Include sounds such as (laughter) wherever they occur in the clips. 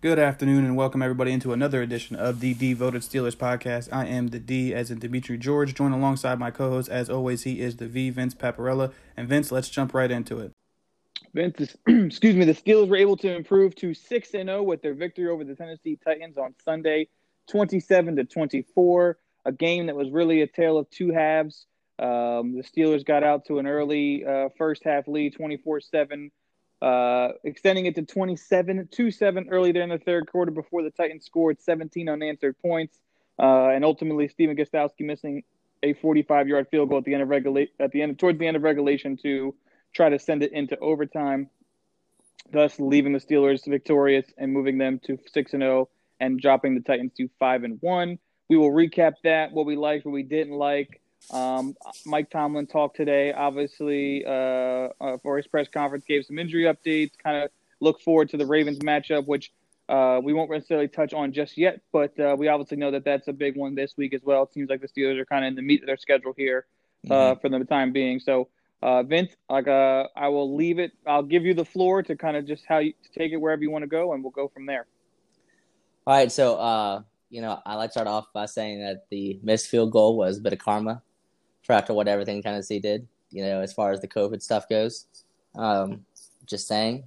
Good afternoon and welcome everybody into another edition of the Devoted Steelers podcast. I am the D as in Demetri George, joined alongside my co-host as always. He is the V Vince Paparella, and Vince, let's jump right into it. Vince, is, (clears throat) excuse me. The Steelers were able to improve to six and zero with their victory over the Tennessee Titans on Sunday, twenty-seven to twenty-four. A game that was really a tale of two halves. Um, the Steelers got out to an early uh, first half lead, 24-7 uh, extending it to 27 2 7 early there in the third quarter before the Titans scored 17 unanswered points. Uh, and ultimately, Stephen Gostkowski missing a 45 yard field goal at the end of regulation at the end towards the end of regulation to try to send it into overtime, thus leaving the Steelers victorious and moving them to 6 and 0 and dropping the Titans to 5 and 1. We will recap that, what we liked, what we didn't like. Um, Mike Tomlin talked today, obviously, uh, uh, for his press conference, gave some injury updates, kind of look forward to the Ravens matchup, which uh, we won't necessarily touch on just yet, but uh, we obviously know that that's a big one this week as well. It seems like the Steelers are kind of in the meat of their schedule here uh, mm-hmm. for the time being. So, uh, Vince, like, I will leave it. I'll give you the floor to kind of just how you take it wherever you want to go, and we'll go from there. All right. So, you know, I like to start off by saying that the missed field goal was a bit of karma for after what everything Tennessee did, you know, as far as the COVID stuff goes. Um, just saying,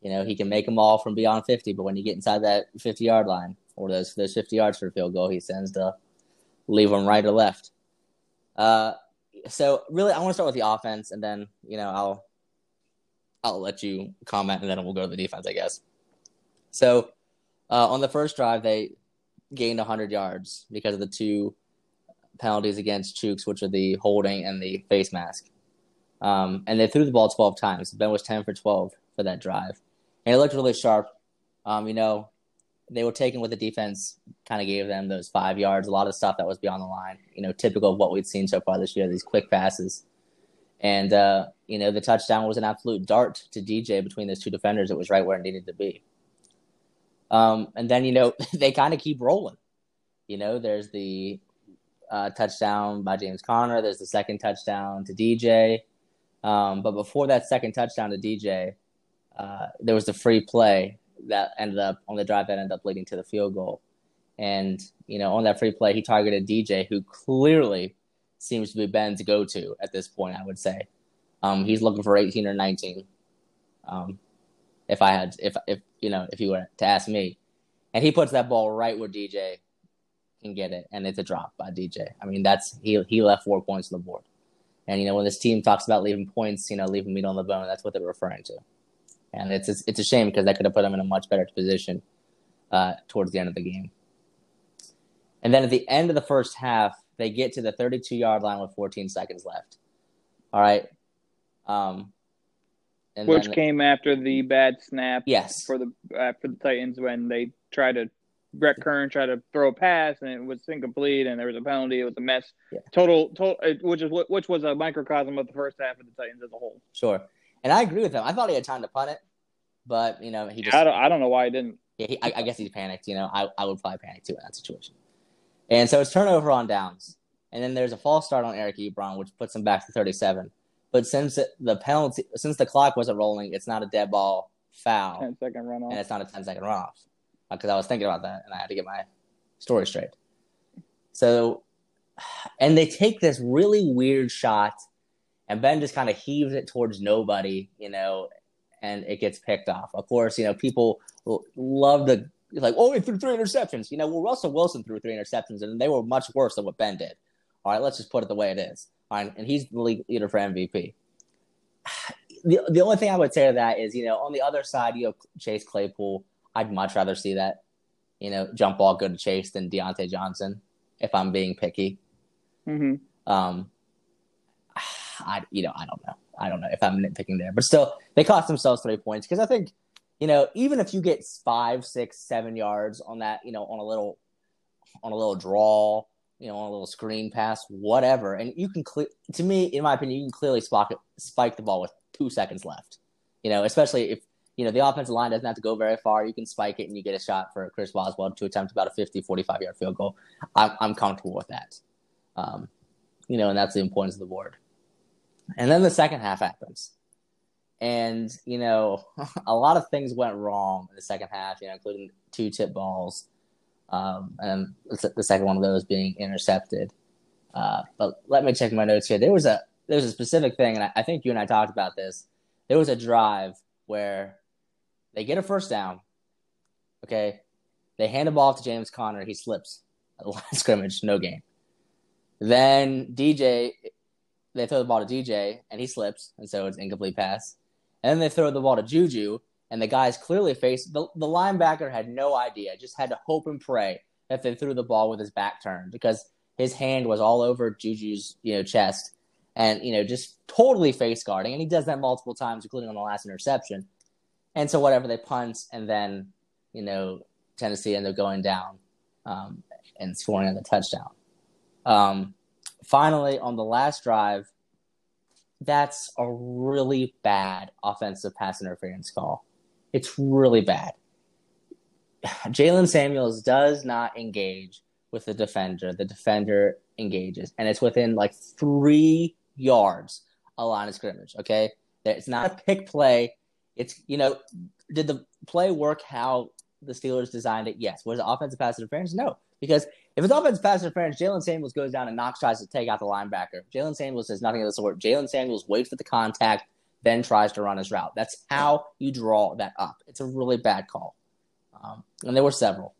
you know, he can make them all from beyond 50, but when you get inside that 50 yard line or those those 50 yards for a field goal, he sends to leave them right or left. Uh, so really, I want to start with the offense, and then you know I'll I'll let you comment, and then we'll go to the defense, I guess. So uh, on the first drive, they gained 100 yards because of the two penalties against Chooks, which are the holding and the face mask. Um, and they threw the ball 12 times. Ben was 10 for 12 for that drive. And it looked really sharp. Um, you know, they were taking what the defense kind of gave them those five yards, a lot of stuff that was beyond the line, you know, typical of what we'd seen so far this year, these quick passes. And, uh, you know, the touchdown was an absolute dart to DJ between those two defenders. It was right where it needed to be. Um, and then, you know, (laughs) they kind of keep rolling. You know, there's the uh, touchdown by James Conner. There's the second touchdown to DJ. Um, but before that second touchdown to DJ, uh, there was the free play that ended up on the drive that ended up leading to the field goal. And, you know, on that free play, he targeted DJ, who clearly seems to be Ben's go to at this point, I would say. Um, he's looking for 18 or 19. Um, if I had, if, if, you know, if you were to ask me. And he puts that ball right where DJ can get it, and it's a drop by DJ. I mean, that's he he left four points on the board, and you know when this team talks about leaving points, you know, leaving meat on the bone, that's what they're referring to, and it's it's, it's a shame because that could have put them in a much better position uh, towards the end of the game. And then at the end of the first half, they get to the 32 yard line with 14 seconds left. All right. Um, Which then, came after the bad snap. Yes. For the uh, for the Titans when they tried to Brett Kern tried to throw a pass and it was incomplete and there was a penalty. It was a mess. Yeah. Total, total, which is which was a microcosm of the first half of the Titans as a whole. Sure, and I agree with him. I thought he had time to punt it, but you know he just. I don't, I don't know why he didn't. Yeah, he, I, I, guess he panicked. You know, I, I would probably panic too in that situation. And so it's turnover on downs, and then there's a false start on Eric Ebron, which puts him back to 37. But since the penalty, since the clock wasn't rolling, it's not a dead ball foul. 10 second runoff. And it's not a 10 second runoff because I was thinking about that and I had to get my story straight. So, and they take this really weird shot, and Ben just kind of heaves it towards nobody, you know, and it gets picked off. Of course, you know, people love the like, oh, he threw three interceptions. You know, well, Russell Wilson threw three interceptions, and they were much worse than what Ben did. All right, let's just put it the way it is. All right, and he's the league leader for MVP. (sighs) The, the only thing I would say to that is, you know, on the other side, you have Chase Claypool I'd much rather see that, you know, jump ball go to Chase than Diontae Johnson, if I'm being picky. Mm-hmm. Um, I you know I don't know I don't know if I'm nitpicking there, but still they cost themselves three points because I think you know even if you get five, six, seven yards on that you know on a little on a little draw, you know on a little screen pass, whatever, and you can clear to me in my opinion you can clearly spike it, spike the ball with two seconds left. You know, especially if you know, the offensive line doesn't have to go very far. You can spike it and you get a shot for Chris Boswell to attempt about a 50, 45 yard field goal. I'm, I'm comfortable with that. Um, you know, and that's the importance of the board. And then the second half happens. and you know, (laughs) a lot of things went wrong in the second half. You know, including two tip balls, um, and the second one of those being intercepted. Uh, but let me check my notes here. There was a there was a specific thing, and I, I think you and I talked about this. There was a drive where they get a first down. Okay, they hand the ball off to James Conner. He slips at the (laughs) line scrimmage, no game. Then DJ, they throw the ball to DJ, and he slips, and so it's incomplete pass. And then they throw the ball to Juju, and the guys clearly faced the, the linebacker had no idea, just had to hope and pray that they threw the ball with his back turned because his hand was all over Juju's you know chest, and you know just totally face guarding, and he does that multiple times, including on the last interception. And so whatever they punt, and then you know Tennessee ended up going down um, and scoring on the touchdown. Um, finally, on the last drive, that's a really bad offensive pass interference call. It's really bad. (sighs) Jaylen Samuels does not engage with the defender. The defender engages, and it's within like three yards a line of scrimmage. Okay, it's not a pick play. It's you know, did the play work how the Steelers designed it? Yes. Was it offensive pass interference? No, because if it's offensive pass interference, Jaylen Samuels goes down and Knox tries to take out the linebacker. Jaylen Samuels says nothing of the sort. Jaylen Samuels waits for the contact, then tries to run his route. That's how you draw that up. It's a really bad call. Um, and there were several.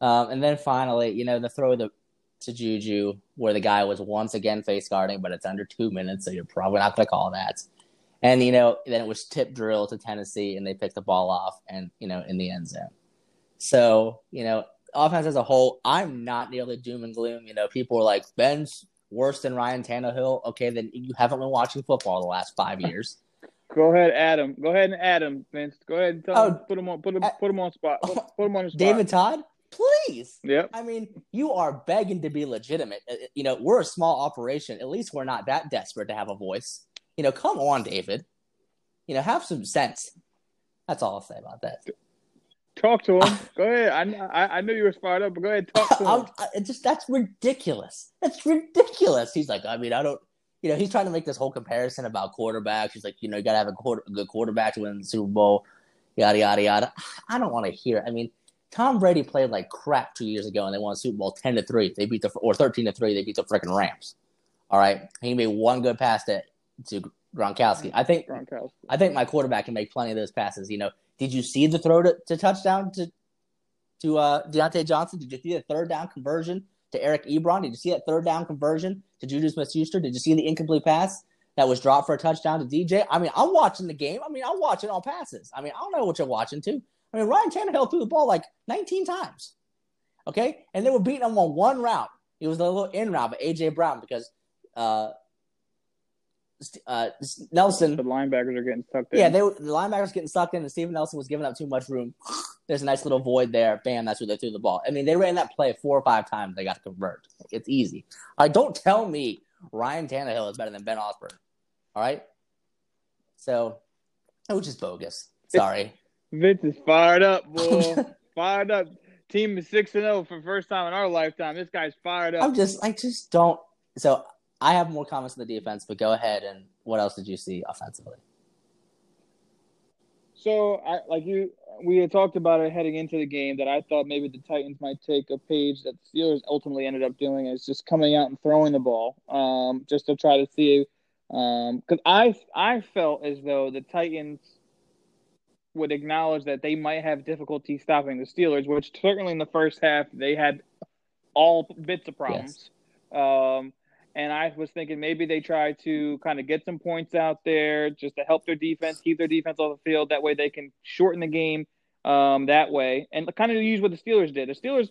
Um, and then finally, you know, the throw the, to Juju where the guy was once again face guarding, but it's under two minutes, so you're probably not going to call that. And, you know, then it was tip drill to Tennessee, and they picked the ball off and, you know, in the end zone. So, you know, offense as a whole, I'm not nearly doom and gloom. You know, people are like, Ben's worse than Ryan Tannehill. Okay, then you haven't been watching football the last five years. (laughs) Go ahead, Adam. Go ahead and Adam, Vince. Go ahead and tell oh, him, put him on, put him, uh, put him on spot. Put, put him on spot. David Todd, please. Yep. I mean, you are begging to be legitimate. Uh, you know, we're a small operation. At least we're not that desperate to have a voice. You know, come on, David. You know, have some sense. That's all I'll say about that. Talk to him. (laughs) go ahead. I, I I knew you were fired up, but go ahead. Talk to him. I, just that's ridiculous. That's ridiculous. He's like, I mean, I don't. You know, he's trying to make this whole comparison about quarterbacks. He's like, you know, you got to have a, quarter, a good quarterback to win the Super Bowl. Yada yada yada. I don't want to hear. I mean, Tom Brady played like crap two years ago, and they won Super Bowl ten to three. They beat the or thirteen to three. They beat the freaking Rams. All right, he made one good pass to to Gronkowski. I think Gronkowski. I think my quarterback can make plenty of those passes. You know, did you see the throw to, to touchdown to to uh, Diontae Johnson? Did you see the third down conversion to Eric Ebron? Did you see that third down conversion to Juju Smith-Schuster? Did you see the incomplete pass that was dropped for a touchdown to DJ? I mean, I'm watching the game. I mean, I'm watching all passes. I mean, I don't know what you're watching too. I mean, Ryan Tannehill threw the ball like 19 times. Okay, and they were beating him on one route. It was a little in route, but AJ Brown because uh, uh, Nelson. The linebackers are getting sucked in. Yeah, they the linebackers getting sucked in, and Steven Nelson was giving up too much room. There's a nice little void there. Bam, that's where they threw the ball. I mean, they ran that play four or five times. They got to convert. It's easy. All right, don't tell me Ryan Tannehill is better than Ben Osborne. All right. So, which is bogus. Sorry. Vince is fired up, boy. (laughs) fired up. Team is six and zero oh for first time in our lifetime. This guy's fired up. I'm just, I just don't. So I have more comments on the defense, but go ahead and what else did you see offensively? So, I like you, we had talked about it heading into the game that I thought maybe the Titans might take a page that the Steelers ultimately ended up doing is just coming out and throwing the ball, um, just to try to see. Because um, I I felt as though the Titans would acknowledge that they might have difficulty stopping the Steelers, which certainly in the first half they had all bits of problems. Yes. Um, and I was thinking maybe they try to kind of get some points out there just to help their defense, keep their defense off the field. That way they can shorten the game um, that way and kind of use what the Steelers did. The Steelers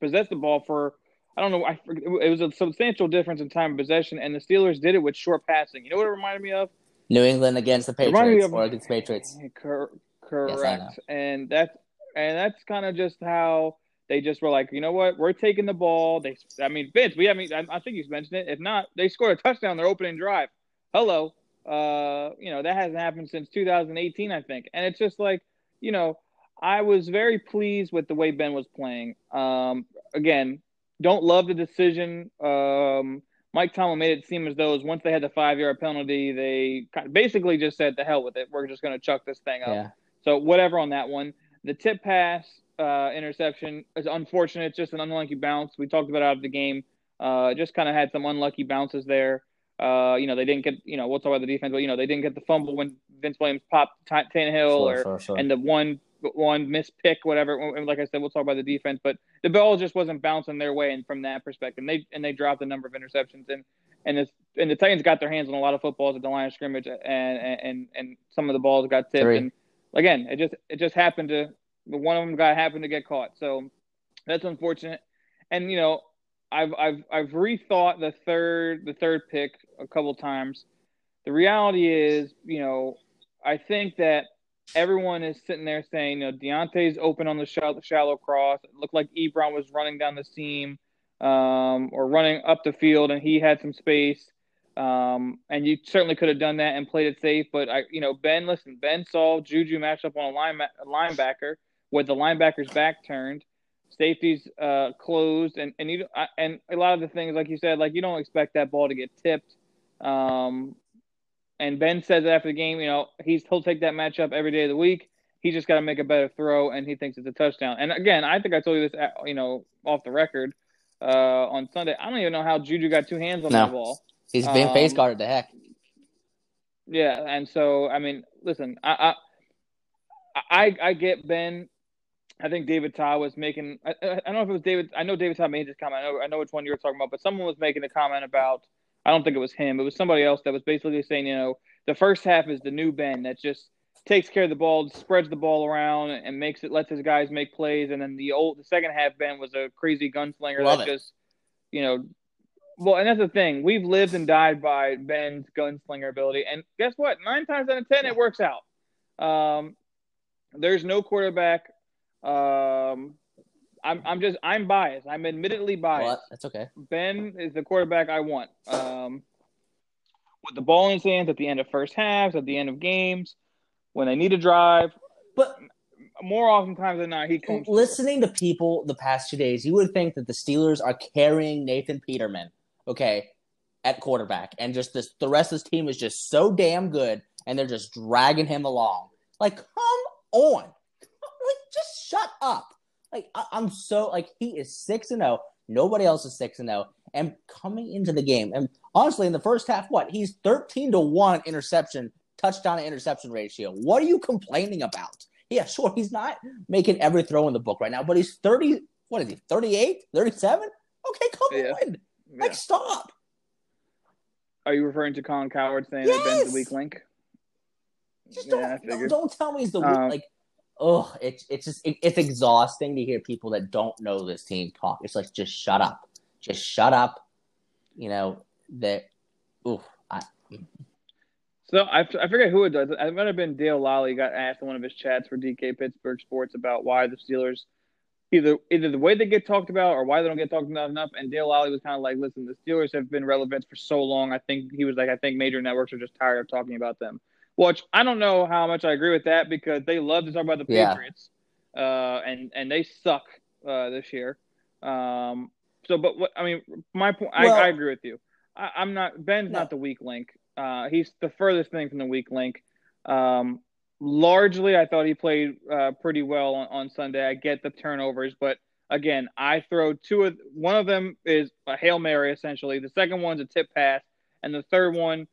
possessed the ball for, I don't know, I, it was a substantial difference in time of possession, and the Steelers did it with short passing. You know what it reminded me of? New England against the Patriots of, or against Patriots. Cor- correct. Yes, and that's and that's kind of just how – they just were like, you know what, we're taking the ball. They, I mean, Vince, we haven't. I, I think you mentioned it. If not, they scored a touchdown their opening drive. Hello, uh, you know that hasn't happened since 2018, I think. And it's just like, you know, I was very pleased with the way Ben was playing. Um, again, don't love the decision um, Mike Tomlin made it seem as though once they had the five yard penalty, they basically just said, "The hell with it, we're just going to chuck this thing up." Yeah. So whatever on that one. The tip pass uh, interception is unfortunate. It's just an unlucky bounce. We talked about it out of the game. Uh, just kind of had some unlucky bounces there. Uh, you know, they didn't get, you know, we'll talk about the defense, but, you know, they didn't get the fumble when Vince Williams popped T- Tannehill Sure, or, sure, sure. and the one, one missed pick, whatever. Like I said, we'll talk about the defense, but the ball just wasn't bouncing their way. And from that perspective, and they, and they dropped a number of interceptions and, and this, and the Titans got their hands on a lot of footballs at the line of scrimmage and, and, and, and some of the balls got tipped. Three. And again, it just, it just happened to, one of them got happened to get caught. So that's unfortunate. And, you know, I've I've I've rethought the third the third pick a couple times. The reality is, you know, I think that everyone is sitting there saying, you know, Diontae's open on the shallow, shallow cross. It looked like Ebron was running down the seam um, or running up the field, and he had some space. Um, and you certainly could have done that and played it safe. But I, you know, Ben, listen, Ben saw Juju match up on a, line, a linebacker with the linebacker's back turned safeties uh, closed, and and you and a lot of the things like you said, like you don't expect that ball to get tipped. Um, and Ben says after the game, you know, he's he'll take that matchup every day of the week. He just got to make a better throw, and he thinks it's a touchdown. And again, I think I told you this, you know, off the record uh, on Sunday. I don't even know how Juju got two hands on No. that ball. He's being Um, face guarded to heck. Yeah, and so I mean, listen, I I I, I get Ben. I think David Todd was making. I, I don't know if it was David. I know David Todd made this comment. I know I know which one you were talking about, but someone was making a comment about. I don't think it was him. It was somebody else that was basically saying, you know, the first half is the new Ben that just takes care of the ball, spreads the ball around, and makes it lets his guys make plays. And then the old the second half Ben was a crazy gunslinger Love that it. just, you know, well, and that's the thing. We've lived and died by Ben's gunslinger ability, and guess what? Nine times out of ten, it works out. Um, there's no quarterback. Um, I'm I'm just I'm biased. I'm admittedly biased. What? That's okay. Ben is the quarterback I want. Um, with the ball in his hands at the end of first halves, at the end of games, when they need to drive. But More oftentimes than not, he comes. listening to people the past two days, you would think that the Steelers are carrying Nathan Peterman, okay, at quarterback, and just this the rest of this team is just so damn good, and they're just dragging him along. Like, come on, like just shut up. Like I, I'm so like he is six and zero. Nobody else is six and zero, and coming into the game, and honestly, in the first half, what he's thirteen to one interception touchdown to interception ratio. What are you complaining about? Yeah, (laughs) sure, he's not making every throw in the book right now, but he's 30, what is he, 38, 37? Okay, come Yeah. on. Yeah. Like, stop. Are you referring to Colin Cowherd saying that Ben's Yes! the weak link? Just Yeah, don't, don't, don't tell me he's the weak, Um, like, oh, it's it's just, it, it's exhausting to hear people that don't know this team talk. It's like, just shut up. Just shut up. You know, that, ooh, I, So I, I forget who it does. It might have been Dale Lolley got asked in one of his chats for DK Pittsburgh Sports about why the Steelers either either the way they get talked about or why they don't get talked about enough. And Dale Lolley was kind of like, "Listen, the Steelers have been relevant for so long. I think he was like, I think major networks are just tired of talking about them." Which I don't know how much I agree with that because they love to talk about the Yeah. Patriots, uh, and and they suck uh, this year. Um, so, but what I mean, my point, Well- I, I agree with you. I, I'm not Ben's No. not the weak link. Uh, he's the furthest thing from the weak link. Um, largely, I thought he played uh, pretty well on, on Sunday. I get the turnovers, but again, I throw two of one of them is a hail mary essentially. The second one's a tip pass, and the third one,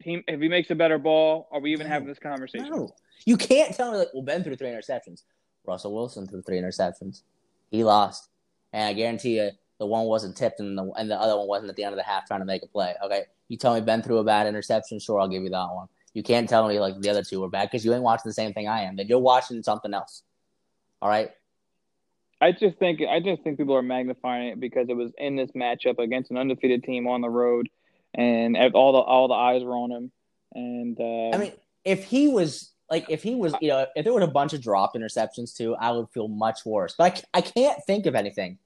he if he makes a better ball, are we even No. having this conversation? no. You can't tell me, like, well, Ben threw three interceptions. Russell Wilson threw three interceptions. He lost. And I guarantee you, the one wasn't tipped and the, and the other one wasn't at the end of the half trying to make a play. Okay. You tell me Ben threw a bad interception, sure, I'll give you that one. You can't tell me like the other two were bad because you ain't watching the same thing I am. Then you're watching something else. All right. I just think I just think people are magnifying it because it was in this matchup against an undefeated team on the road, and all the all the eyes were on him. And uh, I mean, if he was like, if he was, you know, if there were a bunch of dropped interceptions too, I would feel much worse. But I, I can't think of anything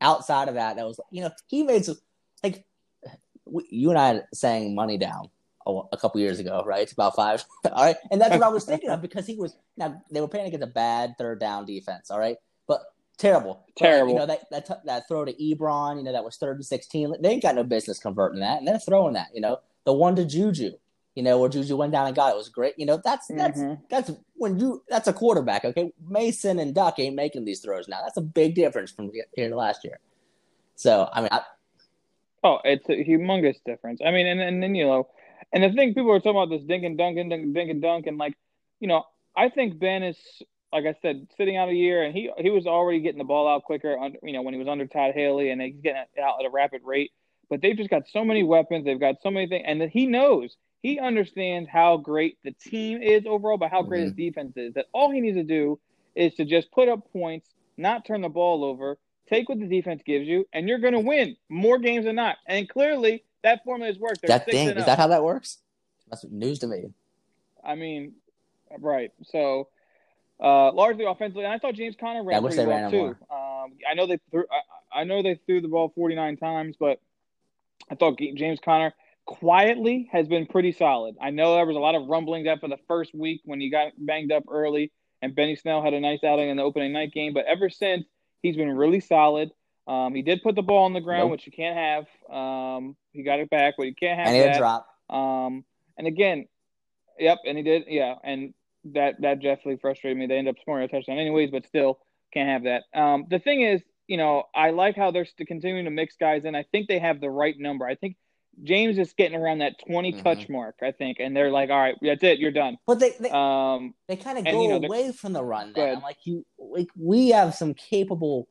outside of that that was, you know, he made some, like, you and I sang money down a, couple years ago, right? About five. (laughs) all right. And that's what I was thinking of because he was, now they were playing against a bad third down defense. All right. Terrible. Terrible. But, you know, that, that, t- that throw to Ebron, you know, that was third and 16. They ain't got no business converting that. And they're throwing that, you know. The one to Juju, you know, where Juju went down and got it was great. You know, that's that's Mhm. that's when you that's a quarterback, okay? Mason and Duck ain't making these throws now. That's a big difference from here to last year. So I mean, I, Oh, it's a humongous difference. I mean, and, and then you know, and the thing people are talking about this dink and dunk and dink, dink and dunk and like, you know, I think Ben is like I said, sitting out a year, and he he was already getting the ball out quicker. Under, you know, when he was under Todd Haley, and he's getting it out at a rapid rate. But they've just got so many weapons. They've got so many things, and that he knows he understands how great the team is overall, but how great his mhm. defense is. That all he needs to do is to just put up points, not turn the ball over, take what the defense gives you, and you're going to win more games than not. And clearly, that formula has worked. They're that thing is that how that works? That's news to me. I mean, right. So, uh, largely offensively, and I thought James Conner I ran wish pretty well too. Um, I know they threw. I, I know they threw the ball 49 times, but I thought James Conner quietly has been pretty solid. I know there was a lot of rumblings after the first week when he got banged up early, and Benny Snell had a nice outing in the opening night game. But ever since, he's been really solid. Um, he did put the ball on the ground, Nope. which you can't have. Um, he got it back, but you can't have And he drop. Um, and again, yep, and he did, yeah, and that that definitely frustrated me. They end up scoring a touchdown anyways, but still can't have that. Um, the thing is, you know, I like how they're st- continuing to mix guys in. I think they have the right number. I think James is getting around that 20 Mhm. touch mark. I think, and they're like, all right, that's it, you're done. But they they, Um, they kind of and, go you know, away from the run. Go Then. I'm like you, like we have some capable.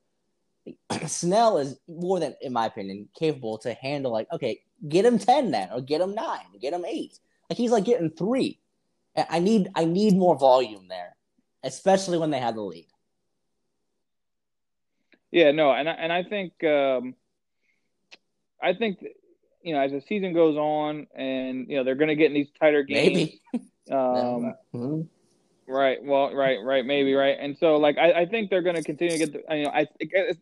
(clears throat) Snell is more than, in my opinion, capable to handle. Like, okay, get him ten then, or get him nine, get him eight. Like he's like getting three. I- I need I need more volume there, especially when they have the lead. yeah, no, and I, and I think, um, I think, you know, as the season goes on, and you know, they're going to get in these tighter games. (laughs) Maybe. Um, Mhm. Right. Well, right, right, maybe, right. And so, like, I, I think they're going to continue to get, the, you know, I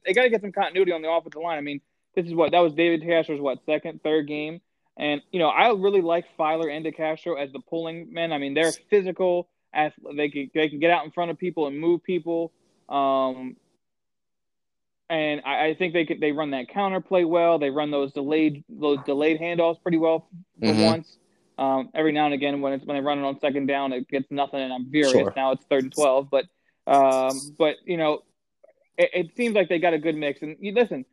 they got to get some continuity on the offensive line. I mean, this is what that was David DeCastro's what second, third game, and you know, I really like Feiler and DeCastro as the pulling men. I mean, they're physical. As they can they can get out in front of people and move people. Um, and I, I think they could they run that counter play well. They run those delayed those delayed handoffs pretty well for Mhm. once. Um, every now and again, when it's when they run it on second down, it gets nothing, and I'm furious. Sure. Now it's third and twelve, but um, but you know, it, it seems like they got a good mix. And you listen,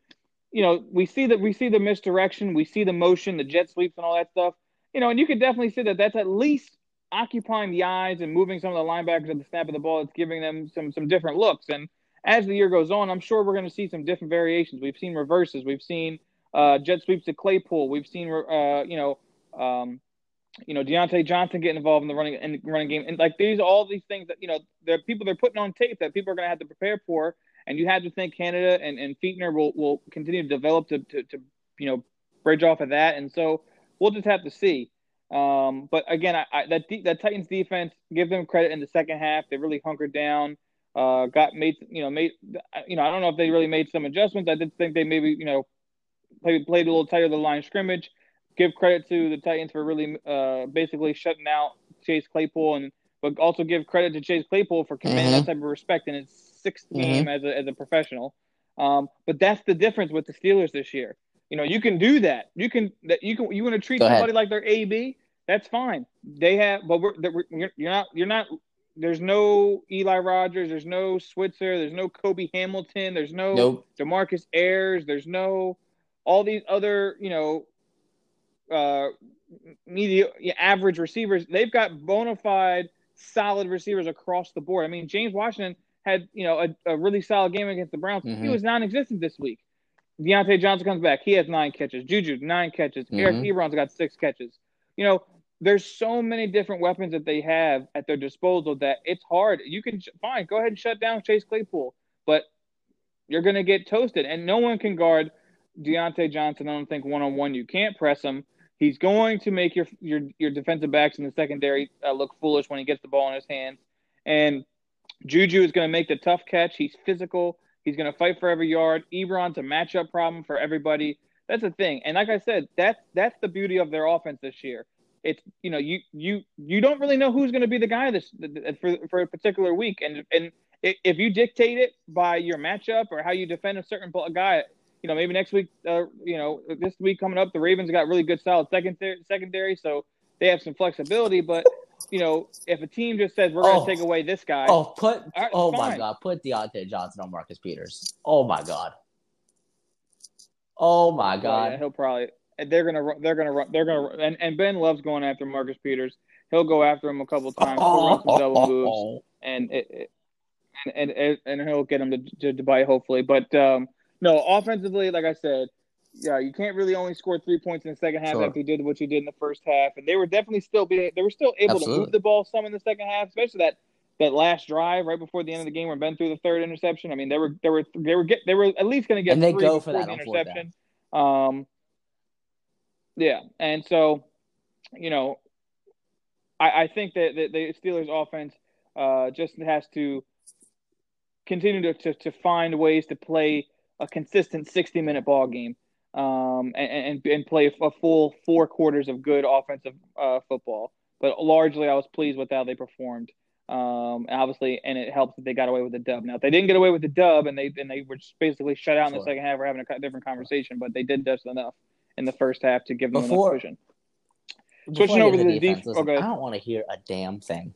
you know, we see that we see the misdirection, we see the motion, the jet sweeps, and all that stuff. You know, and you could definitely see that that's at least occupying the eyes and moving some of the linebackers at the snap of the ball. It's giving them some some different looks. And as the year goes on, I'm sure we're going to see some different variations. We've seen reverses, we've seen uh, jet sweeps to Claypool, we've seen uh, you know. Um, you know, Diontae Johnson getting involved in the running in the running game, and like these, all these things that you know, are people they're putting on tape that people are going to have to prepare for, and you have to think Canada and, and Fichtner will will continue to develop to, to to you know bridge off of that, and so we'll just have to see. Um, but again, I, I, that de- that Titans defense, give them credit in the second half. They really hunkered down. Uh, got made, you know, made, you know, I don't know if they really made some adjustments. I did think they maybe, you know, played played a little tighter the line scrimmage give credit to the Titans for really uh, basically shutting out Chase Claypool, and but also give credit to Chase Claypool for commanding Mhm. that type of respect in his 6th Mhm. as a as a professional. Um, but that's the difference with the Steelers this year. You know, you can do that. You can that you can you want to treat Go ahead. somebody like their AB. That's fine. They have, but we're, that we're you're you're not you're not. There's no Eli Rogers. There's no Switzer. There's no Cobi Hamilton. There's no Nope. Demarcus Ayers. There's no all these other, you know, uh, media average receivers. They've got bona fide solid receivers across the board. I mean, James Washington had, you know, a, a really solid game against the Browns. He Mhm. was non-existent this week. Diontae Johnson comes back. He has nine catches. Juju nine catches. Eric Mhm. Ebron's got six catches. You know, there's so many different weapons that they have at their disposal that it's hard. You can fine go ahead and shut down Chase Claypool, but you're going to get toasted, and no one can guard Diontae Johnson. I don't think one on one. You can't press him. He's going to make your your your defensive backs in the secondary uh, look foolish when he gets the ball in his hands. And Juju is going to make the tough catch. He's physical. He's going to fight for every yard. Ebron's a matchup problem for everybody. That's the thing. And like I said, that's that's the beauty of their offense this year. It's you know you you you don't really know who's going to be the guy this for for a particular week, and and if you dictate it by your matchup or how you defend a certain guy, you know, maybe next week, uh, you know, this week coming up, the Ravens got really good solid secondary, secondary, so they have some flexibility. But you know, if a team just says we're going to oh, take away this guy, oh, put right, oh fine. my god, put Diontae Johnson on Marcus Peters. Oh my god. Oh my god. Oh, yeah, he'll probably they're gonna they're gonna they're gonna and, and Ben loves going after Marcus Peters. He'll go after him a couple times. Some (laughs) double moves, and it, it, and, and and he'll get him to, to, to bite hopefully. But um, no, offensively, like I said, yeah, you can't really only score three points in the second half sure. after you did what you did in the first half. And they were definitely still being they were still able Absolutely. to move the ball some in the second half, especially that that last drive right before the end of the game where Ben threw the third interception. I mean, they were they were they were get they were at least going to get and they go for that interception. Um, yeah, and so you know, I, I think that, that the Steelers offense uh, just has to continue to, to, to find ways to play a consistent 60 minute ball game um, and, and, and play a full four quarters of good offensive uh, football. But largely, I was pleased with how they performed. Um, obviously, and it helps that they got away with the dub. Now, if they didn't get away with the dub and they and they were just basically shut out in the second half, we're having a different conversation. But they did just enough in the first half to give them before, enough vision. Switching over to the defense, def- listen, okay. I don't want to hear a damn thing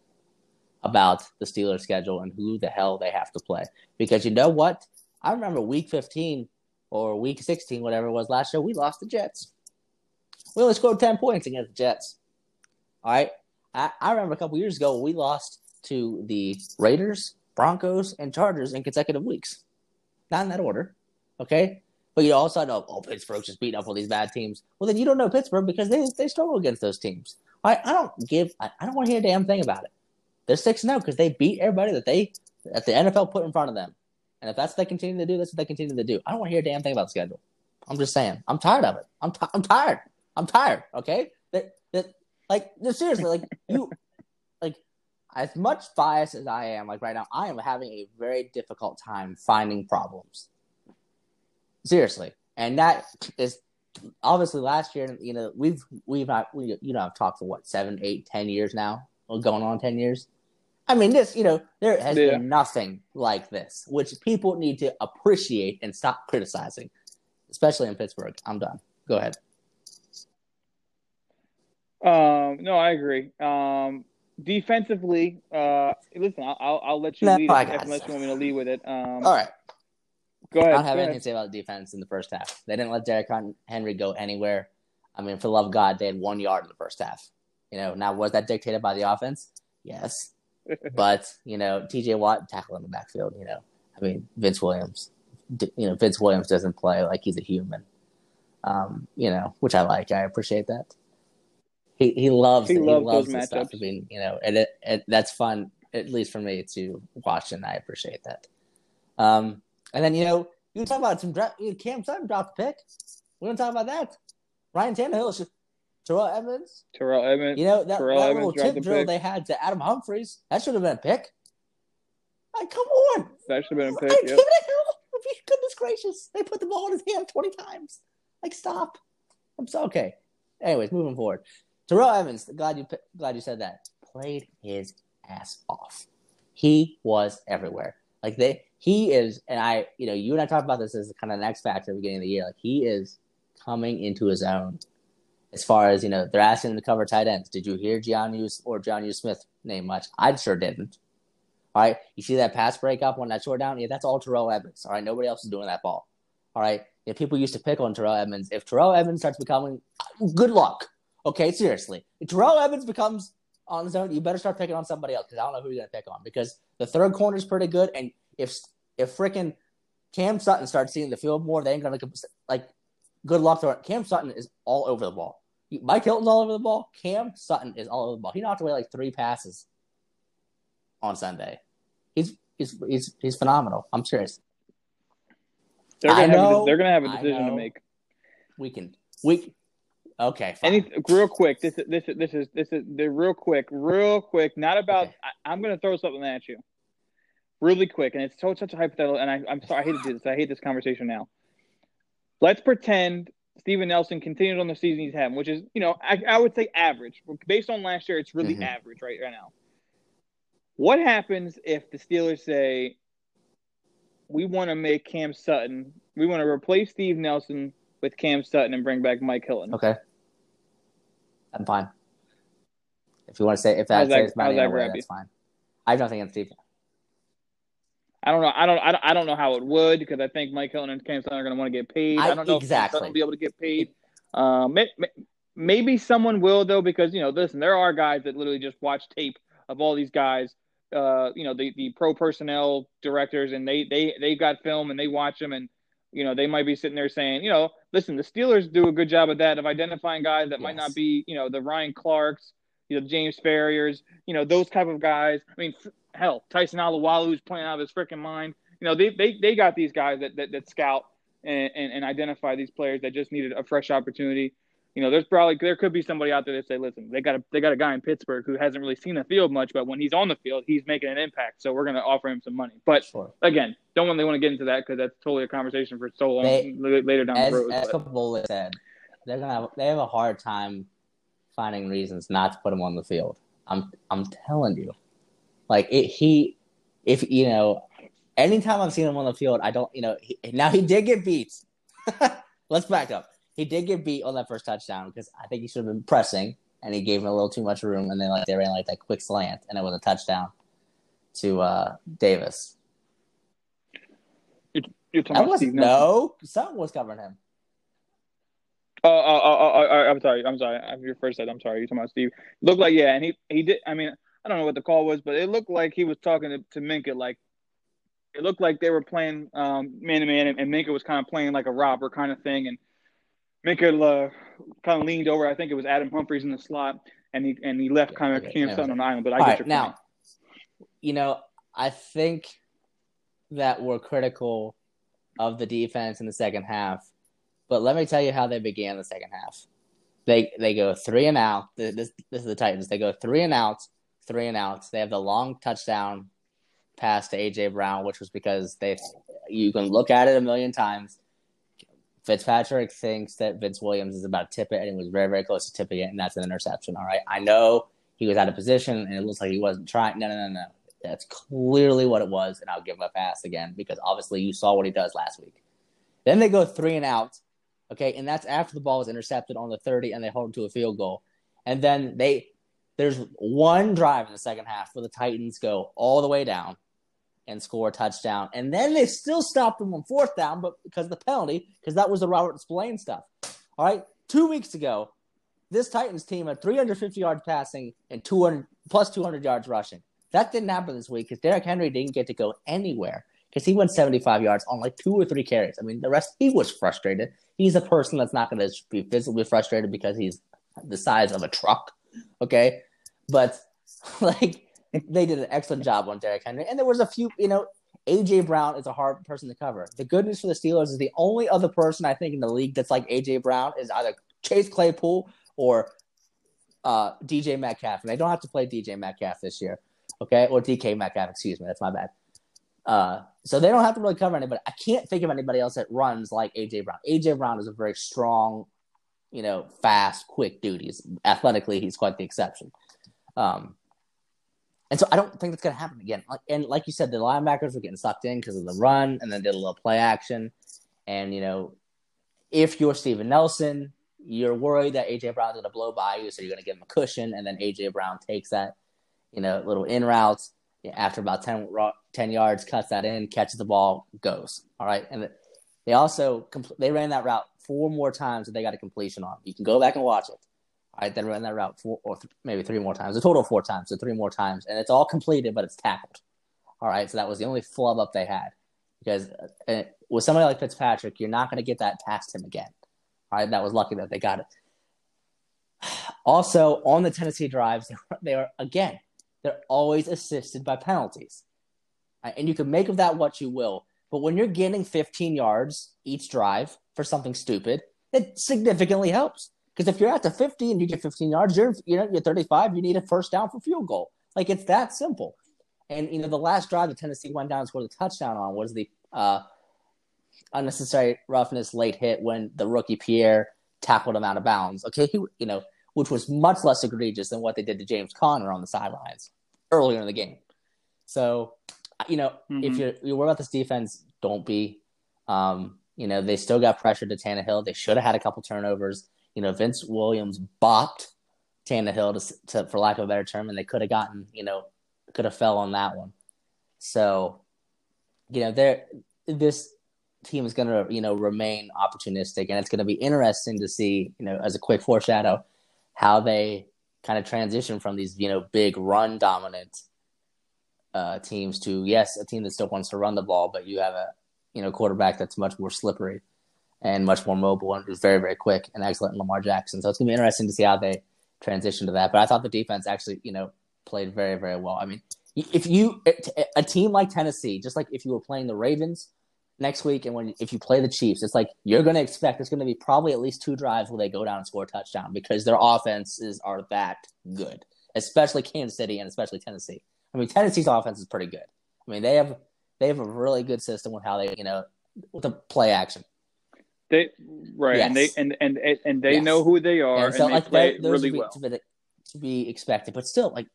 about the Steelers' schedule and who the hell they have to play because you know what? I remember Week 15 or week 16, whatever it was last year, we lost the Jets. We only scored 10 points against the Jets. All right. I, I remember a couple years ago we lost to the Raiders, Broncos, and Chargers in consecutive weeks. Not in that order. Okay. But you also know, oh, Pittsburgh's just beating up all these bad teams. Well, then you don't know Pittsburgh because they, they struggle against those teams. Right. I don't give, I, I don't want to hear a damn thing about it. They're 6 0 because they beat everybody that they, that the NFL put in front of them. And if that's what they continue to do, that's what they continue to do. I don't want to hear a damn thing about the schedule. I'm just saying. I'm tired of it. I'm t- I'm tired. I'm tired. Okay. That that like seriously like you like as much bias as I am like right now, I am having a very difficult time finding problems. Seriously, and that is obviously last year. You know we've we've not we you know I've talked for what seven, eight, ten years now, going on ten years. I mean, this, you know, there has yeah. been nothing like this, which people need to appreciate and stop criticizing, especially in Pittsburgh. I'm done. Go ahead. Um, no, I agree. Um, defensively, uh, listen, I'll, I'll let you no, lead it, unless you want me to lead with it. Um, All right. Go ahead. I don't have anything ahead. to say about the defense in the first half. They didn't let Derrick Henry go anywhere. I mean, for the love of God, they had one yard in the first half. You know, now was that dictated by the offense? Yes but you know, T.J. Watt tackle in the backfield. You know, I mean, Vince Williams. You know, Vince Williams doesn't play like he's a human. Um, you know, which I like. I appreciate that. He he loves he, he loves this stuff. I mean, you know, and it, it that's fun at least for me to watch, and I appreciate that. Um, and then you know, you talk about some draft. Cam Sutton dropped pick. We're gonna talk about that. Ryan Tannehill Terrell Edmunds. Terrell Edmunds. You know that, that little tip drill pick. they had to Adam Humphries. That should have been a pick. Like, come on. That should have been a pick. Like, yep. (laughs) Oh, goodness gracious! They put the ball in his hand twenty times. Like, stop. I'm so okay. Anyways, moving forward. Terrell Edmunds. Glad you glad you said that. Played his ass off. He was everywhere. Like they, he is, and I, you know, you and I talked about this as kind of the next factor at the beginning of the year. Like he is coming into his own as far as you know, they're asking him to cover tight ends. Did you hear Jonnu or Jonnu Smith name much? I sure didn't. All right, you see that pass breakup when that short down? Yeah, that's all Terrell Edmunds. All right, nobody else is doing that ball. All right, if people used to pick on Terrell Edmunds, if Terrell Edmunds starts becoming, good luck. Okay, seriously, if Terrell Edmunds becomes on his own, you better start picking on somebody else because I don't know who you're gonna pick on because the third corner is pretty good, and if if freaking Cam Sutton starts seeing the field more, they ain't gonna like. Good luck Cam Sutton is all over the ball. Mike Hilton's all over the ball. Cam Sutton is all over the ball. He knocked away like three passes on Sunday. He's he's he's he's phenomenal. I'm serious. They're gonna, know, a, they're gonna have a decision to make. We can we okay. Fine. Any real quick. This is this is this is this is the real quick, real quick. Not about. Okay. I, am gonna throw something at you, really quick, and it's so such a hypothetical. And I, I'm sorry, I hate to do this. I hate this conversation now. Let's pretend Steven Nelson continued on the season he's having, which is, you know, I, I would say average. Based on last year, it's really mm-hmm. average right, right now. What happens if the Steelers say we want to make Cam Sutton, we want to replace Steve Nelson with Cam Sutton and bring back Mike Hilton? Okay. I'm fine. If you want to say if that How's that- saves money how's that you? that's fine. I don't think it's Steve. I don't know. I don't. I don't, I don't know how it would because I think Mike Hilton and Cam Sutton are going to want to get paid. I, I- don't know if exactly. Sutton will be able to get paid. Um, may, may- maybe someone will though because you know, listen, there are guys that literally just watch tape of all these guys. Uh, you know, the the pro personnel directors, and they they they got film and they watch them, and you know, they might be sitting there saying, you know, listen, the Steelers do a good job of that of identifying guys that might not be, you know, the Ryan Clarks, you know, James Farriors, you know, those type of guys. I mean, hell, Tyson Alualu's playing out of his freaking mind. You know, they they, they got these guys that that, that scout and, and, and identify these players that just needed a fresh opportunity. You know, there's probably there could be somebody out there that say, listen, they got a they got a guy in Pittsburgh who hasn't really seen the field much, but when he's on the field, he's making an impact. So we're going to offer him some money. But Sure. again, don't really want to get into that because that's totally a conversation for so long They- later down As the road. as Capola said, they're gonna have, they have a hard time finding reasons not to put him on the field. I'm I'm telling you, like it, he, if you know, anytime I've seen him on the field, I don't, you know, he, now he did get beat. (laughs) Let's back up. He did get beat on that first touchdown because I think he should have been pressing, and he gave him a little too much room, and then like they ran like that quick slant, and it was a touchdown to uh Davis. You're talking That about Steve no, something was covering him. Oh, oh, oh, oh, oh, I'm sorry. I'm sorry. I'm your first said I'm sorry. You're talking about Steve. Looked like yeah, and he he did. I mean, I don't know what the call was, but it looked like he was talking to, to Minkah. Like it looked like they were playing um, man to man, and and Minkah was kind of playing like a robber kind of thing, and Minkah uh, kind of leaned over. I think it was Adam Humphries in the slot, and he and he left kind of Okay, Cam. Sutton on the island. But I get right, your now, point. you know, I think that we're critical of the defense in the second half, but let me tell you how they began the second half. They they go three and out. This this is the Titans. They go three and out, three and out. They have the long touchdown pass to AJ Brown, which was because they you can look at it a million times. Fitzpatrick thinks that Vince Williams is about to tip it, and he was very, very close to tipping it, and that's an interception. All right, I know he was out of position, and it looks like he wasn't trying. No, no, no, no. That's clearly what it was, and I'll give him a pass again because obviously you saw what he does last week. Then they go three and out, okay, and that's after the ball was intercepted on the thirty, and they hold him to a field goal, and then they there's one drive in the second half where the Titans go all the way down and score a touchdown, and then they still stopped them on fourth down, but because of the penalty, because that was the Robert Spillane stuff. All right, two weeks ago, this Titans team had 350 yards passing and 200 plus 200 yards rushing. That didn't happen this week because Derrick Henry didn't get to go anywhere because he went 75 yards on like two or three carries. I mean, the rest he was frustrated. He's a person that's not going to be physically frustrated because he's the size of a truck. Okay, but (laughs) like they did an excellent job on Derrick Henry, and there was a few. You know, AJ Brown is a hard person to cover. The good news for the Steelers is the only other person I think in the league that's like AJ Brown is either Chase Claypool or uh, DJ Metcalf, and they don't have to play DJ Metcalf this year, okay? Or DK Metcalf, excuse me, that's my bad. Uh, so they don't have to really cover anybody. I can't think of anybody else that runs like AJ Brown. AJ Brown is a very strong, you know, fast, quick dude. He's athletically, he's quite the exception. Um, and so I don't think that's going to happen again. And like you said, the linebackers were getting sucked in because of the run, and then did a little play action. And you know, if you're Steven Nelson, you're worried that AJ Brown's going to blow by you, so you're going to give him a cushion, and then AJ Brown takes that, you know, little in route after about 10, 10 yards, cuts that in, catches the ball, goes. All right, and they also they ran that route four more times that they got a completion on. You can go back and watch it. Right, they ran that route four or th- maybe three more times. A total of four times, so three more times, and it's all completed, but it's tackled. All right, so that was the only flub up they had because uh, with somebody like Fitzpatrick, you're not going to get that past him again. All right, that was lucky that they got it. (sighs) Also, on the Tennessee drives, they were, they are again, they're always assisted by penalties, Uh, and you can make of that what you will. But when you're getting 15 yards each drive for something stupid, it significantly helps. Because if you're at the 50 and you get 15 yards, you're you know you're 35. You need a first down for field goal. Like it's that simple. And you know the last drive that Tennessee went down and scored a touchdown on was the uh, unnecessary roughness late hit when the rookie Pierre tackled him out of bounds. Okay, he you know which was much less egregious than what they did to James Conner on the sidelines earlier in the game. So, you know, mm-hmm. if you're you're worried about this defense, don't be. Um, you know, they still got pressure to Tannehill. They should have had a couple turnovers. You know, Vince Williams bopped Tannehill to, to for lack of a better term, and they could have gotten, you know, could have fell on that one. So, you know, there this team is going to, you know, remain opportunistic, and it's going to be interesting to see, you know, as a quick foreshadow, how they kind of transition from these, you know, big run dominant uh, teams to yes, a team that still wants to run the ball, but you have a, you know, quarterback that's much more slippery and much more mobile and is very, very quick and excellent in Lamar Jackson. So it's going to be interesting to see how they transition to that. But I thought the defense actually, you know, played very, very well. I mean, if you eh, eh, a team like Tennessee, just like if you were playing the Ravens next week, and when if you play the Chiefs, it's like you're going to expect there's going to be probably at least two drives where they go down and score a touchdown because their offenses are that good, especially Kansas City and especially Tennessee. I mean, Tennessee's offense is pretty good. I mean, they have they have a really good system with how they you know with the play action. They right, yes. and they and and and they yes. know who they are, and, so, and they like, play really to be, well. To be, to be expected, but still, like,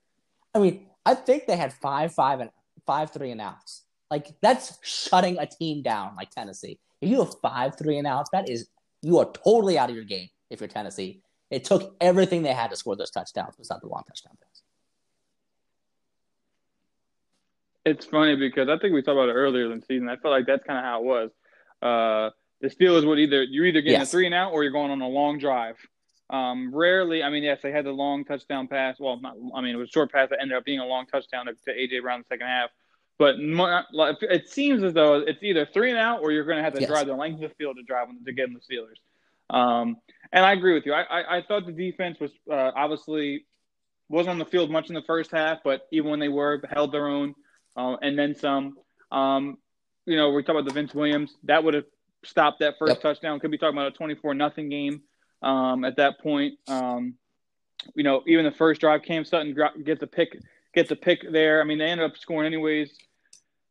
I mean, I think they had five, five, and five, three and outs. Like that's shutting a team down, like Tennessee. If you have five, three and outs, that is you are totally out of your game. If you're Tennessee, it took everything they had to score those touchdowns, besides the long touchdown pass. It's funny because I think we talked about it earlier in the season. I felt like that's kind of how it was. Uh, the Steelers would either you're either getting yes. a three and out or you're going on a long drive. Um, rarely, I mean, yes, they had the long touchdown pass. Well, not, I mean, it was a short pass that ended up being a long touchdown to, to AJ Brown in the second half. But it seems as though it's either three and out or you're going to have to yes. drive the length of the field to drive them, to get in the Steelers. Um, and I agree with you. I, I, I thought the defense was uh, obviously wasn't on the field much in the first half, but even when they were, held their own, uh, and then some. Um, you know, we talk about the Vince Williams. That would have stopped that first yep. touchdown. Could be talking about a 24 nothing game um, at that point. Um, you know, even the first drive, Cam Sutton gets a pick, gets a pick there. I mean, they ended up scoring anyways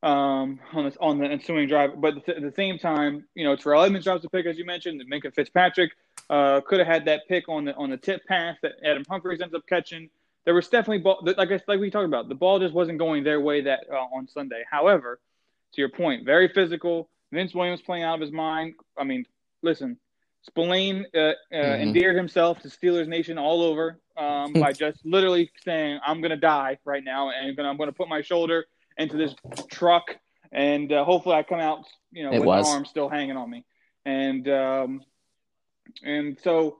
um, on the on the ensuing drive. But at the same time, you know, Terrell Edmunds drops a pick as you mentioned. Minkah Fitzpatrick uh, could have had that pick on the on the tip pass that Adam Humphries ends up catching. There was definitely ball, like I, like we talked about, the ball just wasn't going their way that uh, on Sunday. However, to your point, very physical. Vince Williams playing out of his mind. I mean, listen, Spillane uh, uh, mm-hmm. endeared himself to Steelers Nation all over um, by (laughs) just literally saying, "I'm gonna die right now, and I'm gonna put my shoulder into this truck, and uh, hopefully I come out, you know, it with was. my arm still hanging on me." And um, and so,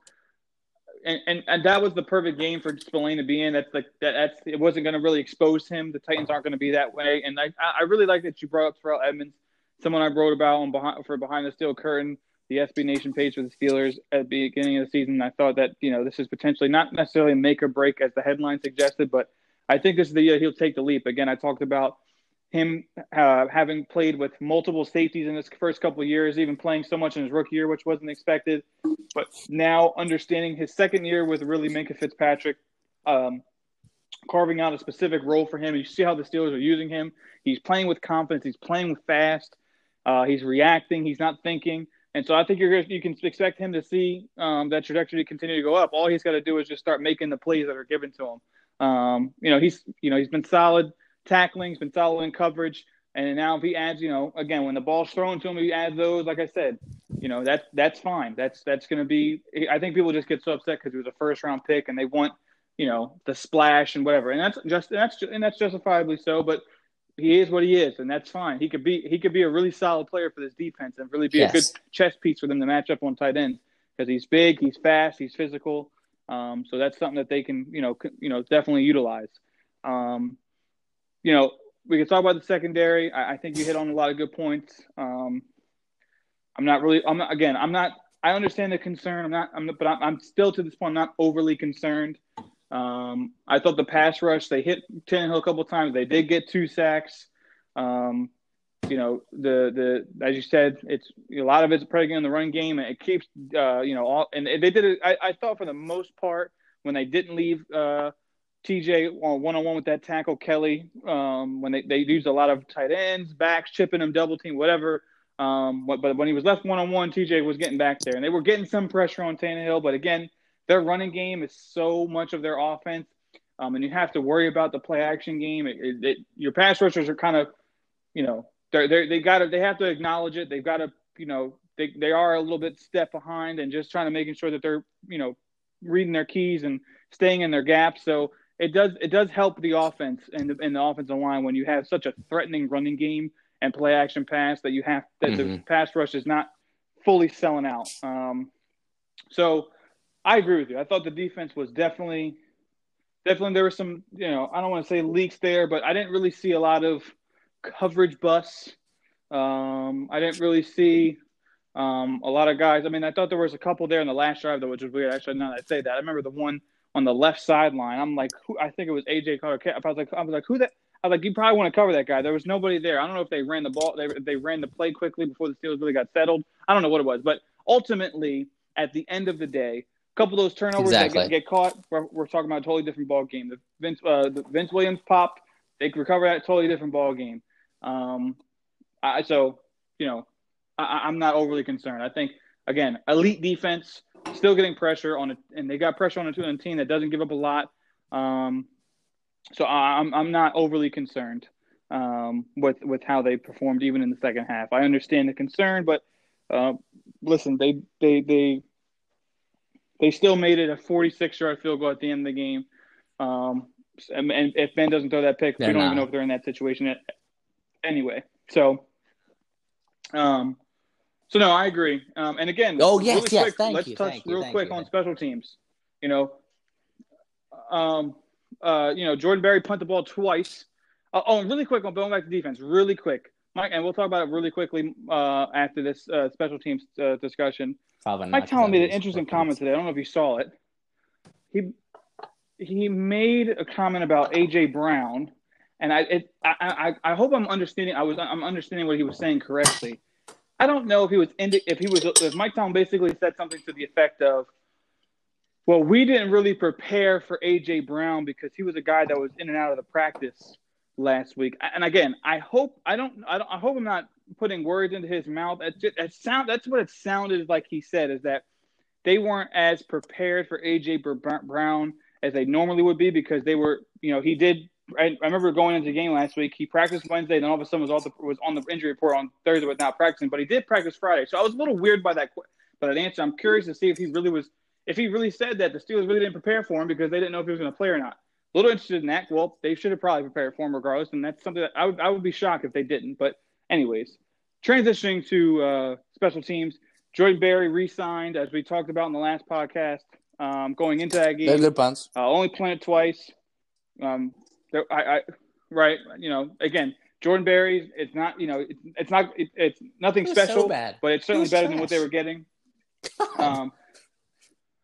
and, and and that was the perfect game for Spillane to be in. That's like that. That's it wasn't gonna really expose him. The Titans aren't gonna be that way. And I I really like that you brought up Terrell Edmunds someone I wrote about on behind for behind the steel curtain, the SB Nation page for the Steelers at the beginning of the season. I thought that you know this is potentially not necessarily a make or break as the headline suggested, but I think this is the year he'll take the leap. Again, I talked about him uh, having played with multiple safeties in his first couple years, even playing so much in his rookie year, which wasn't expected. But now understanding his second year with really Minkah Fitzpatrick, um, carving out a specific role for him. You see how the Steelers are using him. He's playing with confidence. He's playing fast. Uh, he's reacting. He's not thinking. And so I think you're you can expect him to see um, that trajectory continue to go up. All he's got to do is just start making the plays that are given to him. Um, you know, he's you know he's been solid tackling, he's been solid in coverage, and now if he adds, you know, again when the ball's thrown to him, he adds those. Like I said, you know that's that's fine. That's that's going to be. I think people just get so upset because he was a first round pick and they want you know the splash and whatever, and that's just and that's and that's justifiably so. But he is what he is, and that's fine. He could be he could be a really solid player for this defense and really be yes. a good chess piece for them to match up on tight ends because he's big, he's fast, he's physical. Um, so that's something that they can you know you know definitely utilize. Um, you know we can talk about the secondary. I, I, think you hit on a lot of good points. Um, I'm not really. I'm not, again. I'm not. I understand the concern. I'm not. I'm. But I'm, I'm still to this point not overly concerned. Um, I thought the pass rush they hit Tannehill a couple times. They did get two sacks. Um, you know the the as you said, it's a lot of it's predicated on the run game, and it keeps uh, you know all. And they did it. I, I thought for the most part when they didn't leave uh, TJ one on one with that tackle Kelly, um, when they they used a lot of tight ends, backs, chipping them, double team, whatever. Um, but, but when he was left one on one, TJ was getting back there, and they were getting some pressure on Tannehill. But again, their running game is so much of their offense. um, and you have to worry about the play action game. It, it, it, your pass rushers are kind of, you know, they're, they're, they got to they have to acknowledge it. They've got to, you know, they they are a little bit step behind and just trying to making sure that they're, you know, reading their keys and staying in their gaps. So it does it does help the offense and the, and the offensive line when you have such a threatening running game and play action pass that you have that mm-hmm. the pass rush is not fully selling out. Um, so I agree with you. I thought the defense was definitely definitely there were some you know I don't want to say leaks there, but I didn't really see a lot of coverage busts. Um, I didn't really see um, a lot of guys. I mean, I thought there was a couple there in the last drive though, which was weird. Actually, now that I say that, I remember the one on the left sideline. I'm like, who, I think it was AJ Carter. I was like, I was like, who that? I was like, you probably want to cover that guy. There was nobody there. I don't know if they ran the ball, they they ran the play quickly before the Steelers really got settled. I don't know what it was, but ultimately, at the end of the day, couple of those turnovers exactly. that get, get caught, we're, we're, talking about a totally different ball game. The Vince uh, the Vince Williams popped, they recover that totally different ball game. Um, I, so you know, I, I'm not overly concerned. I think again, elite defense still getting pressure on it, and they got pressure on a team that doesn't give up a lot. Um, so I'm I'm not overly concerned um, with with how they performed even in the second half. I understand the concern, but uh, listen, they they they they still made it a 46 yard field goal at the end of the game. Um, and, and, if Ben doesn't throw that pick, they're we don't not. even know if they're in that situation anyway. So, um, so no, I agree. Um, and again, oh yes, really yes, quick, thank let's you, touch thank real you, quick you, on special teams. You know, um, uh, you know, Jordan Berry punt the ball twice. Uh, oh, and really quick on going back to defense, really quick, Mike, and we'll talk about it really quickly uh, after this uh, special teams uh, discussion. Probably Mike Tomlin made an interesting comment today. I don't know if you saw it. He he made a comment about AJ Brown, and I it, I, I I hope I'm understanding. I was I'm understanding what he was saying correctly. I don't know if he was indi- if he was if Mike Tomlin basically said something to the effect of, "Well, we didn't really prepare for AJ Brown because he was a guy that was in and out of the practice last week." And again, I hope I don't I, don't, I hope I'm not putting words into his mouth. It, just, it sound that's what it sounded like he said is that they weren't as prepared for AJ Brown as they normally would be because they were you know he did I, remember going into the game last week. He practiced Wednesday, then all of a sudden was, the, was on the injury report on Thursday without practicing. But he did practice Friday, so I was a little weird by that by that answer. I'm curious to see if he really was, if he really said that the Steelers really didn't prepare for him because they didn't know if he was going to play or not. A little interested in that. Well, they should have probably prepared for him regardless, and that's something that I would I would be shocked if they didn't. But anyways, transitioning to uh, special teams, Jordan Berry re-signed as we talked about in the last podcast. Um, going into that game, They're good punts. Uh, only played twice. Um, I, I right, you know, again, Jordan Berry, it's not, you know, it's, it's not, it, it's nothing special, so bad. but it's certainly better trash. than what they were getting. (laughs) um,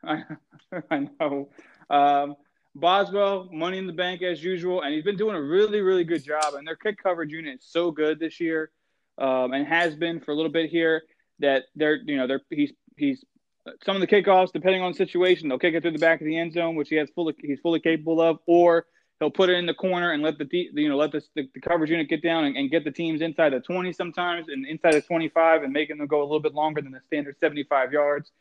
I, (laughs) I know. Um, Boswell, money in the bank as usual, and he's been doing a really, really good job. And their kick coverage unit is so good this year, um, and has been for a little bit here. That they're, you know, they're he's he's some of the kickoffs, depending on the situation, they'll kick it through the back of the end zone, which he has fully he's fully capable of, or he'll put it in the corner and let the you know let the, the, the coverage unit get down and, and, get the teams inside the 20 sometimes and inside the 25 and making them go a little bit longer than the standard 75 yards.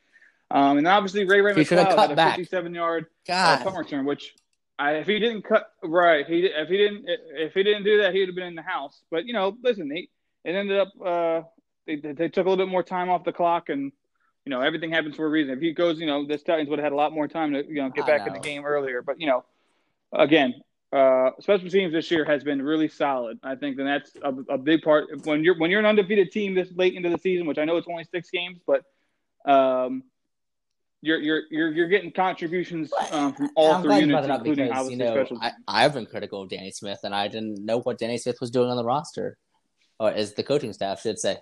Um, and obviously Ray Ray McCloud had a back. 57 yard uh, punt return, which I, if he didn't cut right, he if he didn't if he didn't do that, he would have been in the house. But you know, listen, he, it ended up uh, they, they took a little bit more time off the clock and you know everything happens for a reason. If he goes, you know, the Titans would have had a lot more time to you know get back in the game earlier. But you know, again, uh, special teams this year has been really solid. I think that that's a, a, big part when you're when you're an undefeated team this late into the season, which I know it's only six games, but um, you're you're you're you're getting contributions um, from all I'm three units, including because, you know, I, I've been critical of Danny Smith, and I didn't know what Danny Smith was doing on the roster, or as the coaching staff should say.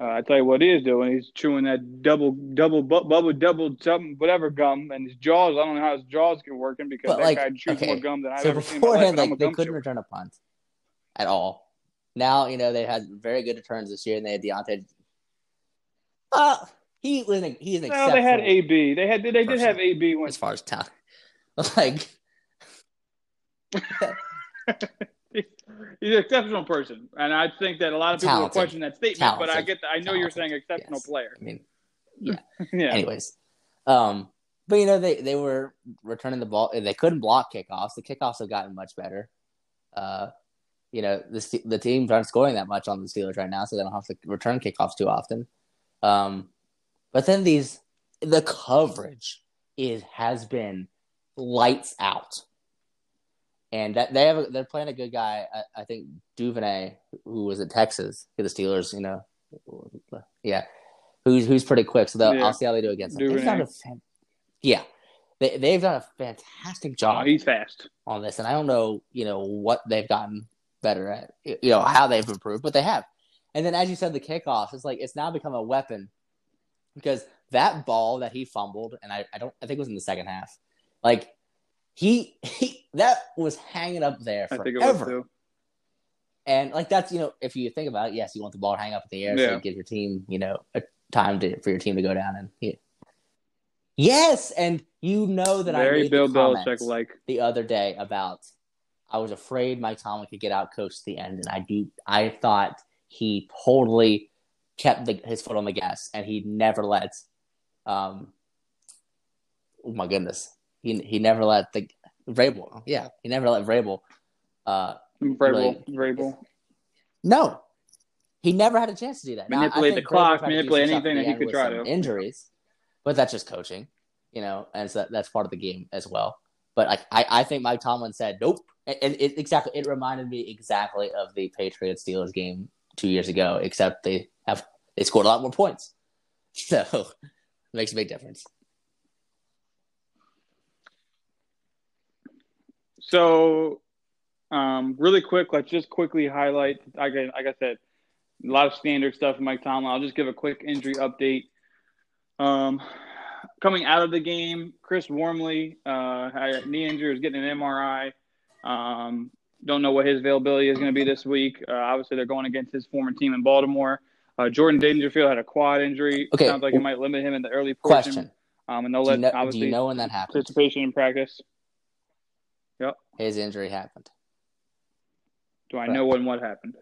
Uh, I tell you what he is doing. He's chewing that double, double, bu- bubble, double, something, whatever gum, and his jaws. I don't know how his jaws get working because but that like, guy chews okay. more gum than I've so ever seen. So beforehand, like they couldn't chewer. return a punt at all. Now you know they had very good returns this year, and they had Diontae. Uh he was an, he's an. No, they had AB. They had they did have AB when... as far as talent. (laughs) like. he's an exceptional person, and I think that a lot of people will question that statement. Talented. But I get, that, I know Talented. you're saying exceptional yes. player. I mean, (laughs) yeah. yeah. Anyways, um, but you know they they were returning the ball. They couldn't block kickoffs. The kickoffs have gotten much better. Uh, you know the the teams aren't scoring that much on the Steelers right now, so they don't have to return kickoffs too often. Um, but then these the coverage is has been lights out, and that they have a, they're playing a good guy. I, I think Duvernay, who was at Texas for the Steelers. You know, yeah, who's who's pretty quick. So yeah. I'll see how they do against him. They've done a fan- yeah, they they've done a fantastic job. Oh, he's fast on this, and I don't know you know what they've gotten better at, you know how they've improved, but they have. And then, as you said, the kickoff it's like it's now become a weapon because that ball that he fumbled, and I, I don't I think it was in the second half, like he he that was hanging up there forever. And like that's you know if you think about it, yes, you want the ball to hang up in the air yeah. so you give your team you know a time to for your team to go down and yeah. Yes, and you know that Very I made Bill Belichick like the other day about I was afraid Mike Tomlin could get out coached at the end, and I do. I thought he totally kept the, his foot on the gas, and he never let. Um, oh my goodness, he he never let the Vrabel. Yeah, he never let Vrabel. Uh, Vrabel, really, Vrabel. No, he never had a chance to do that. Manipulate now, the clock, manipulate anything that he could try to. Injuries, but that's just coaching, you know, and so that's part of the game as well. But like, I, I think Mike Tomlin said, nope. And it, exactly, it reminded me exactly of the Patriots Steelers game two years ago, except they have they scored a lot more points. (laughs) So it makes a big difference. So, um, really quick, let's just quickly highlight. Like I, like I said, a lot of standard stuff from Mike Tomlin. I'll just give a quick injury update. Um, coming out of the game, Chris Wormley uh, had a knee injury, was getting an MRI. Um, don't know what his availability is going to be this week. Uh, obviously, they're going against his former team in Baltimore. Uh, Jordan Dangerfield had a quad injury. Okay. Sounds like it might limit him in the early portion. Question. Um, and they'll let, do you, know, obviously, do you know when that happened? Participation in practice. Yep. His injury happened. Do I know when what happened?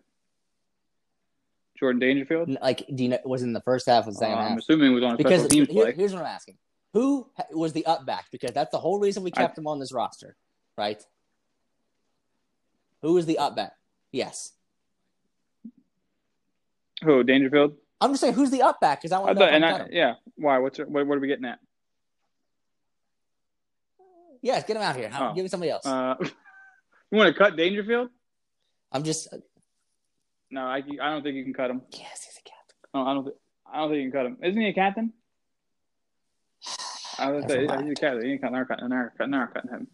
Jordan Dangerfield? Like, do you know? Was in the first half of the second uh, half? I'm assuming it was on because here, Here's what I'm asking: Who was the up back? Because that's the whole reason we kept I, him on this roster, right? Who was the up back? Yes. Who Dangerfield? I'm just saying, who's the up back? Because I want to know. and I, yeah, why? What's what, what are we getting at? Yes, get him out here. Oh. Give me somebody else. Uh, (laughs) you want to cut Dangerfield? I'm just no, I, I don't think you can cut him. Yes, he's a captain. No, I don't. Th- I don't think you can cut him. Isn't he a captain? (sighs) I was say he's a captain. You can't never cut, never cut, never cut him.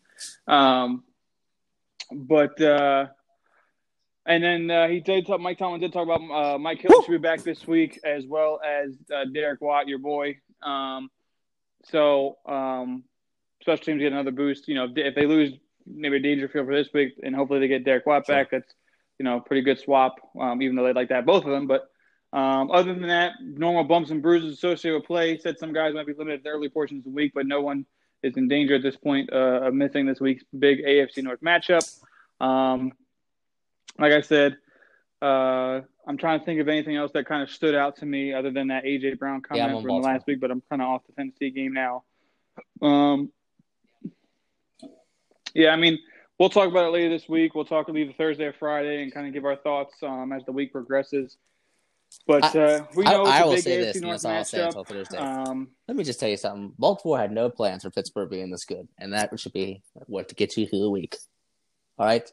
Um, but uh, and then uh, he did talk. Mike Tomlin did talk about uh, Mike Hill should be back this week, as well as uh, Derek Watt, your boy. Um, so um, special teams get another boost. You know, if, if they lose maybe Dangerfield for this week, and hopefully they get Derek Watt sure. back, that's you know, pretty good swap, um, even though they like that both of them. But um, other than that, normal bumps and bruises associated with play. Said some guys might be limited to the early portions of the week, but no one is in danger at this point uh, of missing this week's big AFC North matchup. Um, like I said, uh, I'm trying to think of anything else that kind of stood out to me other than that AJ Brown comment yeah, from the last week, but I'm kind of off the Tennessee game now. Um, yeah, I mean, we'll talk about it later this week. We'll talk either Thursday or Friday and kind of give our thoughts um, as the week progresses. But uh, we know I, I will say this, and that's all I'll say until Thursday. Um, Let me just tell you something. Baltimore had no plans for Pittsburgh being this good, and that should be what to get you through the week. All right,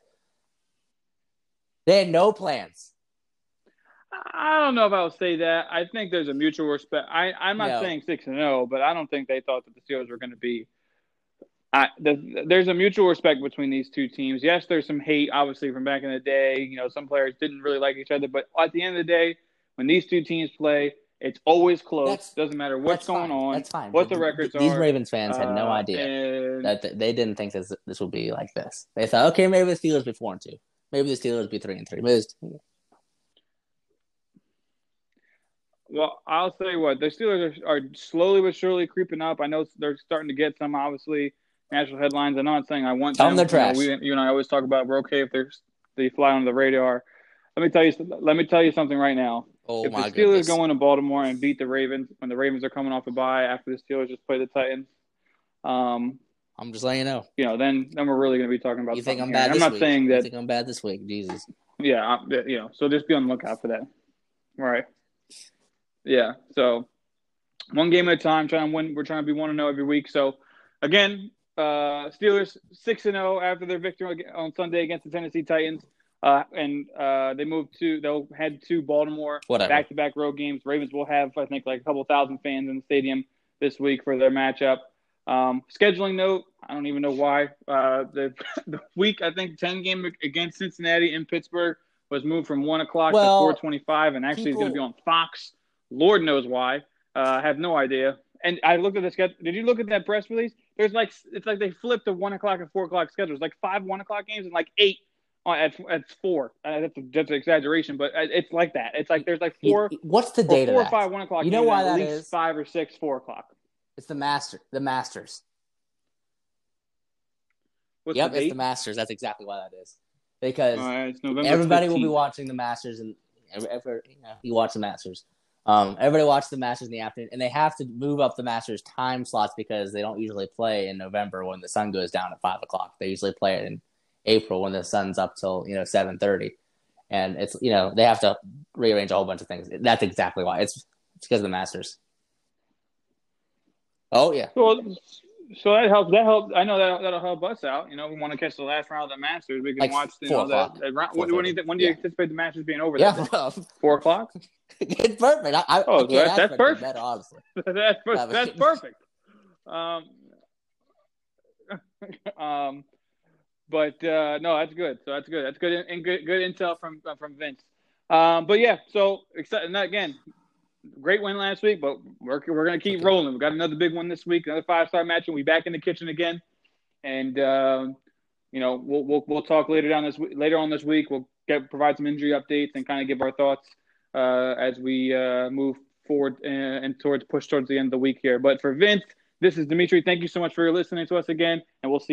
they had no plans. I don't know if I would say that. I think there's a mutual respect. I, I'm not no. saying six and zero, but I don't think they thought that the Steelers were going to be I, the, there's a mutual respect between these two teams. Yes, there's some hate, obviously, from back in the day. You know, some players didn't really like each other, but at the end of the day, when these two teams play, it's always close. That's, Doesn't matter what's going fine. on. That's fine. What the records these are. These Ravens fans had no uh, idea and... that they didn't think this this would be like this. They thought, okay, maybe the Steelers be four and two. Maybe the Steelers be three and three. Maybe well, I'll say what the Steelers are, are slowly but surely creeping up. I know they're starting to get some, obviously national headlines. I'm not saying I want Tell them. them they're trash. You, know, we, you and I always talk about we're okay if they're they fly under the radar. Let me tell you. Let me tell you something right now. Oh if the Steelers goodness. go into Baltimore and beat the Ravens when the Ravens are coming off a bye after the Steelers just play the Titans, um, I'm just letting you know. you know, then then we're really going to be talking about. You think I'm bad I'm not week? saying You that. think I'm bad this week? Jesus. Yeah, I- you know, so just be on the lookout for that. All right. Yeah. So one game at a time, trying to win. We're trying to be one to zero every week. So again, uh, Steelers six and zero after their victory on Sunday against the Tennessee Titans. Uh, and uh, they moved to they'll head to Baltimore back to back road games. Ravens will have I think like a couple thousand fans in the stadium this week for their matchup. Um, scheduling note, I don't even know why. Uh, the (laughs) the week I think ten game against Cincinnati in Pittsburgh was moved from one o'clock Well, to four twenty five, and actually it's going to be on Fox. Lord knows why. Uh, I have no idea. And I looked at the schedule. Did you look at that press release? There's like it's like they flipped the one o'clock and four o'clock schedules. Like five one o'clock games and like eight on at at four. Uh, that's a, that's an exaggeration, but uh, it's like that. It's like there's like four What's the or date four or five one o'clock. You know why that least is? Five or six four o'clock. It's the master, the Masters. What's yep, the it's the Masters. That's exactly why that is. Because right, it's November everybody will be watching the Masters, and every, every, you, know, you watch the Masters. Um, everybody watches the Masters in the afternoon, and they have to move up the Masters time slots because they don't usually play in November when the sun goes down at five o'clock. They usually play it in April when the sun's up till you know seven thirty, and it's you know they have to rearrange a whole bunch of things. That's exactly why. It's it's because of the Masters. Oh yeah, Well, so that helps. That helps. I know that that'll help us out. You know, we want to catch the last round of the Masters. We can Like watch. You know, the, o'clock. the round, when, when do you, when do you Yeah. anticipate the Masters being over? yeah, that bro. four o'clock. (laughs) it's perfect. I, I, Oh, I so that's- that's perfect. Better, honestly. (laughs) that's that's (laughs) perfect. Um, um, but uh, no, that's good. So that's good. That's good and good good intel from uh, from Vince. Um, but yeah, so excited. Again, great win last week, but we're we're gonna keep rolling. We got another big one this week, another five star match, and we back in the kitchen again. And um, you know, we'll we'll we'll talk later down this later on this week. We'll get provide some injury updates and kind of give our thoughts uh, as we uh, move forward and, and towards push towards the end of the week here. But for Vince, this is Demetri. Thank you so much for listening to us again, and we'll see.